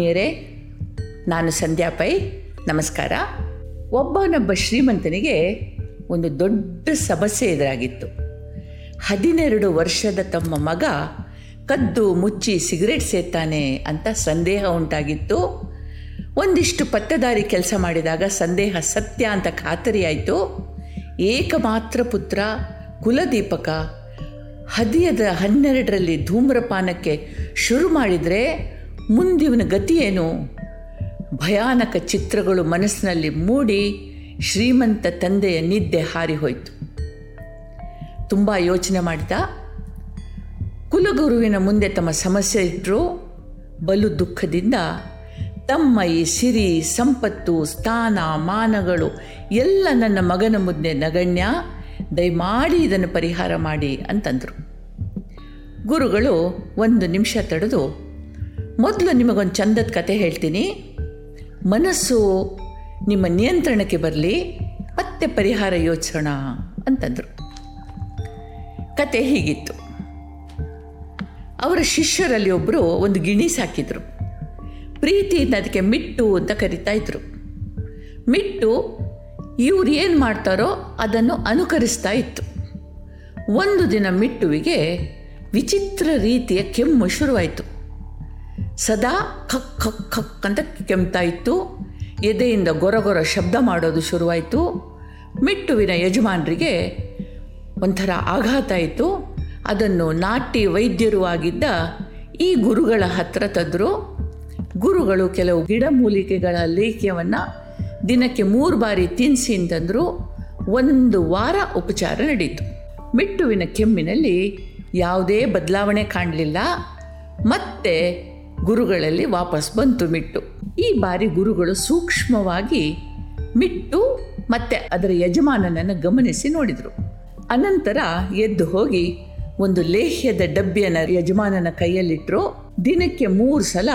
ಆತ್ಮೀಯರೇ, ನಾನು ಸಂಧ್ಯಾ ಪೈ. ನಮಸ್ಕಾರ. ಒಬ್ಬನೊಬ್ಬ ಶ್ರೀಮಂತನಿಗೆ ಒಂದು ದೊಡ್ಡ ಸಮಸ್ಯೆ ಎದುರಾಗಿತ್ತು. ಹದಿನೆರಡು ವರ್ಷದ ತಮ್ಮ ಮಗ ಕದ್ದು ಮುಚ್ಚಿ ಸಿಗರೇಟ್ ಸೇತಾನೆ ಅಂತ ಸಂದೇಹ ಉಂಟಾಗಿತ್ತು. ಒಂದಿಷ್ಟು ಪತ್ತೆದಾರಿ ಕೆಲಸ ಮಾಡಿದಾಗ ಸಂದೇಹ ಸತ್ಯ ಅಂತ ಖಾತರಿಯಾಯಿತು. ಏಕಮಾತ್ರ ಪುತ್ರ ಕುಲದೀಪಕ ಹದಿಯದ ಹನ್ನೆರಡರಲ್ಲಿ ಧೂಮ್ರಪಾನಕ್ಕೆ ಶುರು ಮಾಡಿದರೆ ಮುಂದಿವನ ಗತಿಯೇನು ಭಯಾನಕ ಚಿತ್ರಗಳು ಮನಸ್ಸಿನಲ್ಲಿ ಮೂಡಿ ಶ್ರೀಮಂತ ತಂದೆಯ ನಿದ್ದೆ ಹಾರಿಹೋಯಿತು ತುಂಬ ಯೋಚನೆ ಮಾಡಿದ ಕುಲಗುರುವಿನ ಮುಂದೆ ತಮ್ಮ ಸಮಸ್ಯೆ ಇಟ್ಟರು ಬಲು ದುಃಖದಿಂದ ತಮ್ಮ ಈ ಸಿರಿ, ಸಂಪತ್ತು, ಸ್ಥಾನ, ಮಾನಗಳು ಎಲ್ಲ ನನ್ನ ಮಗನ ಮುಂದೆ ನಗಣ್ಯ, ದಯಮಾಡಿ ಇದನ್ನು ಪರಿಹಾರ ಮಾಡಿ ಅಂತಂದರು. ಗುರುಗಳು ಒಂದು ನಿಮಿಷ ತಡೆದು ಮೊದಲು ನಿಮಗೊಂದು ಚಂದದ ಕತೆ ಹೇಳ್ತೀನಿ. ಮನಸ್ಸು ನಿಮ್ಮ ನಿಯಂತ್ರಣಕ್ಕೆ ಬರಲಿ, ಮತ್ತೆ ಪರಿಹಾರ ಯೋಚಿಸೋಣ ಅಂತಂದರು. ಕತೆ ಹೀಗಿತ್ತು. ಅವರ ಶಿಷ್ಯರಲ್ಲಿ ಒಬ್ಬರು ಒಂದು ಗಿಣಿ ಸಾಕಿದ್ರು. ಪ್ರೀತಿಯಿಂದ ಅದಕ್ಕೆ ಮಿಟ್ಟು ಅಂತ ಕರಿತಾ ಇದ್ರು. ಮಿಟ್ಟು ಇವ್ರು ಏನು ಮಾಡ್ತಾರೋ ಅದನ್ನು ಅನುಕರಿಸ್ತಾ ಇತ್ತು. ಒಂದು ದಿನ ಮಿಟ್ಟುವಿಗೆ ವಿಚಿತ್ರ ರೀತಿಯ ಕೆಮ್ಮು ಶುರುವಾಯಿತು. ಸದಾ ಖಕ್ ಖಕ್ ಖಕ್ ಅಂತ ಕೆಮ್ತಾ ಇತ್ತು. ಎದೆಯಿಂದ ಗೊರಗೊರ ಶಬ್ದ ಮಾಡೋದು ಶುರುವಾಯಿತು. ಮಿಟ್ಟುವಿನ ಯಜಮಾನರಿಗೆ ಒಂಥರ ಆಘಾತ ಆಯಿತು ಅದನ್ನು ನಾಟಿ ವೈದ್ಯರು ಆಗಿದ್ದ ಈ ಗುರುಗಳ ಹತ್ರ ತಂದರು. ಗುರುಗಳು ಕೆಲವು ಗಿಡಮೂಲಿಕೆಗಳ ಲೇಖ್ಯವನ್ನು ದಿನಕ್ಕೆ ಮೂರು ಬಾರಿ ತಿನ್ನಿಸಿ ಅಂತಂದರು. ಒಂದು ವಾರ ಉಪಚಾರ ನಡೀತು. ಮಿಟ್ಟುವಿನ ಕೆಮ್ಮಿನಲ್ಲಿ ಯಾವುದೇ ಬದಲಾವಣೆ ಕಾಣಲಿಲ್ಲ. ಮತ್ತೆ ಗುರುಗಳಲ್ಲಿ ವಾಪಸ್ ಬಂತು ಮಿಟ್ಟು. ಈ ಬಾರಿ ಗುರುಗಳು ಸೂಕ್ಷ್ಮವಾಗಿ ಮಿಟ್ಟು ಮತ್ತೆ ಅದರ ಯಜಮಾನನನ್ನು ಗಮನಿಸಿ ನೋಡಿದರು. ಅನಂತರ ಎದ್ದು ಹೋಗಿ ಒಂದು ಲೇಹ್ಯದ ಡಬ್ಬಿಯನ್ನು ಯಜಮಾನನ ಕೈಯಲ್ಲಿಟ್ಟರು ದಿನಕ್ಕೆ ಮೂರು ಸಲ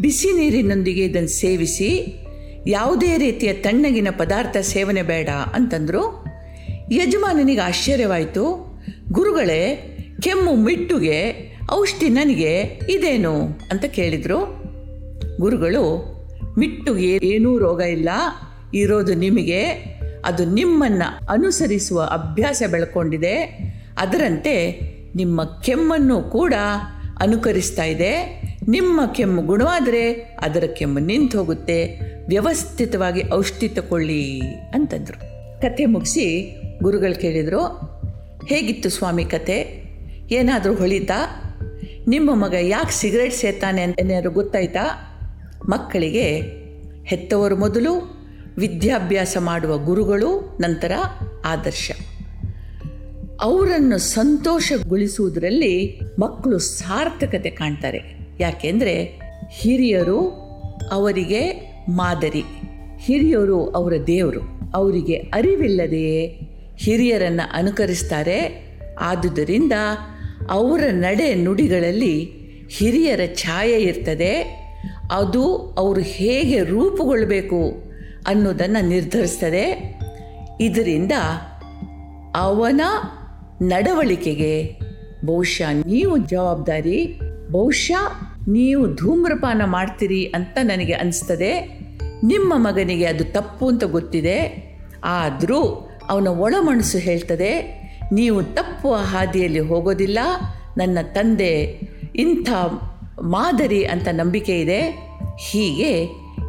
ಬಿಸಿ ನೀರಿನೊಂದಿಗೆ ಇದನ್ನು ಸೇವಿಸಿ, ಯಾವುದೇ ರೀತಿಯ ತಣ್ಣಗಿನ ಪದಾರ್ಥ ಸೇವನೆ ಬೇಡ ಅಂತಂದರು. ಯಜಮಾನನಿಗೆ ಆಶ್ಚರ್ಯವಾಯಿತು. ಗುರುಗಳೇ, ಕೆಮ್ಮು ಮಿಟ್ಟುಗೆ ಔಷಧಿ ನನಗೆ ಇದೇನು? ಅಂತ ಕೇಳಿದರು. ಗುರುಗಳು ಮಿಟ್ಟುಗೆ ಏನೂ ರೋಗ ಇಲ್ಲ. ಇರೋದು ನಿಮಗೆ. ಅದು ನಿಮ್ಮನ್ನು ಅನುಸರಿಸುವ ಅಭ್ಯಾಸ ಬೆಳ್ಕೊಂಡಿದೆ. ಅದರಂತೆ ನಿಮ್ಮ ಕೆಮ್ಮನ್ನು ಕೂಡ ಅನುಕರಿಸ್ತಾ ಇದೆ. ನಿಮ್ಮ ಕೆಮ್ಮು ಗುಣವಾದರೆ ಅದರ ಕೆಮ್ಮು ನಿಂತು ಹೋಗುತ್ತೆ. ವ್ಯವಸ್ಥಿತವಾಗಿ ಔಷಧಿ ತಗೊಳ್ಳಿ ಅಂತಂದರು. ಕತೆ ಮುಗಿಸಿ ಗುರುಗಳು ಕೇಳಿದರು, ಹೇಗಿತ್ತು ಸ್ವಾಮಿ ಕತೆ ಏನಾದರೂ ಹೊಳಿತಾ? ನಿಮ್ಮ ಮಗ ಯಾಕೆ ಸಿಗರೇಟ್ ಸೇತಾನೆ ಅಂತ ಗೊತ್ತಾಯ್ತಾ? ಮಕ್ಕಳಿಗೆ ಹೆತ್ತವರು ಮೊದಲು ವಿದ್ಯಾಭ್ಯಾಸ ಮಾಡುವ ಗುರುಗಳು, ನಂತರ ಆದರ್ಶ. ಅವರನ್ನು ಸಂತೋಷಗೊಳಿಸುವುದರಲ್ಲಿ ಮಕ್ಕಳು ಸಾರ್ಥಕತೆ ಕಾಣ್ತಾರೆ. ಯಾಕೆಂದರೆ ಹಿರಿಯರು ಅವರಿಗೆ ಮಾದರಿ, ಹಿರಿಯರು ಅವರ ದೇವರು. ಅವರಿಗೆ ಅರಿವಿಲ್ಲದೆಯೇ ಹಿರಿಯರನ್ನು ಅನುಕರಿಸ್ತಾರೆ. ಆದುದರಿಂದ ಅವರ ನಡೆ ನುಡಿಗಳಲ್ಲಿ ಹಿರಿಯರ ಛಾಯೆ ಇರ್ತದೆ. ಅದು ಅವರು ಹೇಗೆ ರೂಪುಗೊಳ್ಳಬೇಕು ಅನ್ನೋದನ್ನು ನಿರ್ಧರಿಸ್ತದೆ. ಇದರಿಂದ ಅವನ ನಡವಳಿಕೆಗೆ ಬಹುಶಃ ನೀವು ಜವಾಬ್ದಾರಿ, ಬಹುಶಃ ನೀವು ಧೂಮ್ರಪಾನ ಮಾಡ್ತೀರಿ ಅಂತ ನನಗೆ ಅನಿಸ್ತದೆ. ನಿಮ್ಮ ಮಗನಿಗೆ ಅದು ತಪ್ಪು ಅಂತ ಗೊತ್ತಿದೆ. ಆದರೂ ಅವನ ಒಳಮನಸ್ಸು ಹೇಳ್ತದೆ. ನೀವು ತಪ್ಪುವ ಹಾದಿಯಲ್ಲಿ ಹೋಗೋದಿಲ್ಲ. ನನ್ನ ತಂದೆ ಇಂಥ ಮಾದರಿ ಅಂತ ನಂಬಿಕೆ ಇದೆ. ಹೀಗೆ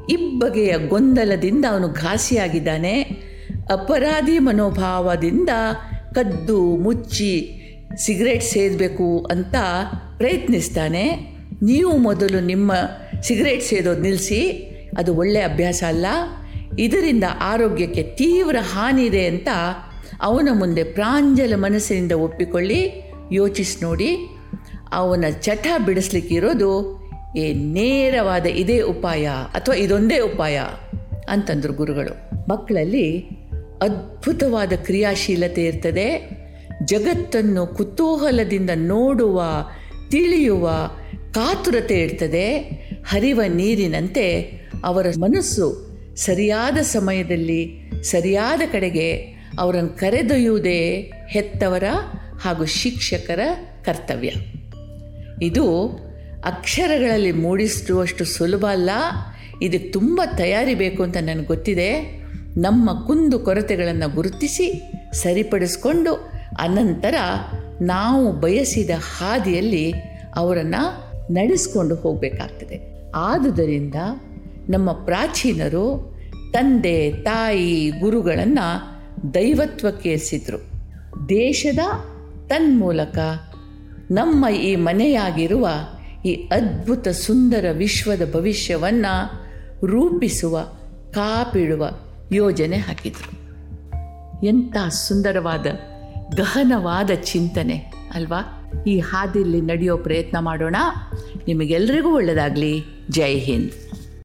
ಇಬ್ಬಗೆಯ ಗೊಂದಲದಿಂದ ಅವನು ಘಾಸಿಯಾಗಿದ್ದಾನೆ. ಅಪರಾಧಿ ಮನೋಭಾವದಿಂದ ಕದ್ದು ಮುಚ್ಚಿ ಸಿಗರೇಟ್ ಸೇದಬೇಕು ಅಂತ ಪ್ರಯತ್ನಿಸ್ತಾನೆ. ನೀವು ಮೊದಲು ನಿಮ್ಮ ಸಿಗರೇಟ್ ಸೇದೋದು ನಿಲ್ಲಿಸಿ ಅದು ಒಳ್ಳೆಯ ಅಭ್ಯಾಸ ಅಲ್ಲ. ಇದರಿಂದ ಆರೋಗ್ಯಕ್ಕೆ ತೀವ್ರ ಹಾನಿ ಅಂತ ಅವನ ಮುಂದೆ ಪ್ರಾಂಜಲ ಮನಸ್ಸಿನಿಂದ ಒಪ್ಪಿಕೊಳ್ಳಿ, ಯೋಚಿಸಿ ನೋಡಿ. ಅವನ ಚಟ ಬಿಡಿಸ್ಲಿಕ್ಕಿರೋದು ಏ ನೇರವಾದ ಇದೇ ಉಪಾಯ ಅಥವಾ ಇದೊಂದೇ ಉಪಾಯ ಅಂತಂದರು ಗುರುಗಳು. ಮಕ್ಕಳಲ್ಲಿ ಅದ್ಭುತವಾದ ಕ್ರಿಯಾಶೀಲತೆ ಇರ್ತದೆ. ಜಗತ್ತನ್ನು ಕುತೂಹಲದಿಂದ ನೋಡುವ, ತಿಳಿಯುವ ಕಾತುರತೆ ಇರ್ತದೆ. ಹರಿವ ನೀರಿನಂತೆ ಅವರ ಮನಸ್ಸು ಸರಿಯಾದ ಸಮಯದಲ್ಲಿ, ಸರಿಯಾದ ಕಡೆಗೆ ಅವರನ್ನು ಕರೆದೊಯ್ಯುವುದೇ ಹೆತ್ತವರ ಹಾಗೂ ಶಿಕ್ಷಕರ ಕರ್ತವ್ಯ. ಇದು ಅಕ್ಷರಗಳಲ್ಲಿ ಮೂಡಿಸುವಷ್ಟು ಸುಲಭ ಅಲ್ಲ ಇದಕ್ಕೆ ತುಂಬ ತಯಾರಿ ಬೇಕು ಅಂತ ನನಗೆ ಗೊತ್ತಿದೆ. ನಮ್ಮ ಕುಂದು ಕೊರತೆಗಳನ್ನು ಗುರುತಿಸಿ ಸರಿಪಡಿಸಿಕೊಂಡು ಅನಂತರ ನಾವು ಬಯಸಿದ ಹಾದಿಯಲ್ಲಿ ಅವರನ್ನು ನಡೆಸ್ಕೊಂಡು ಹೋಗಬೇಕಾಗ್ತದೆ. ಆದುದರಿಂದ ನಮ್ಮ ಪ್ರಾಚೀನರು ತಂದೆ, ತಾಯಿ, ಗುರುಗಳನ್ನು ದೈವತ್ವಕ್ಕೇರಿಸಿದ್ರು ದೇಶದ ತನ್ಮೂಲಕ ನಮ್ಮ ಈ ಮನೆಯಾಗಿರುವ ಈ ಅದ್ಭುತ ಸುಂದರ ವಿಶ್ವದ ಭವಿಷ್ಯವನ್ನು ರೂಪಿಸುವ, ಕಾಪಿಡುವ ಯೋಜನೆ ಹಾಕಿದರು. ಎಂಥ ಸುಂದರವಾದ, ಗಹನವಾದ ಚಿಂತನೆ ಅಲ್ವಾ? ಈ ಹಾದಿಯಲ್ಲಿ ನಡೆಯೋ ಪ್ರಯತ್ನ ಮಾಡೋಣ. ನಿಮಗೆಲ್ಲರಿಗೂ ಒಳ್ಳೆಯದಾಗಲಿ ಜೈ ಹಿಂದ್.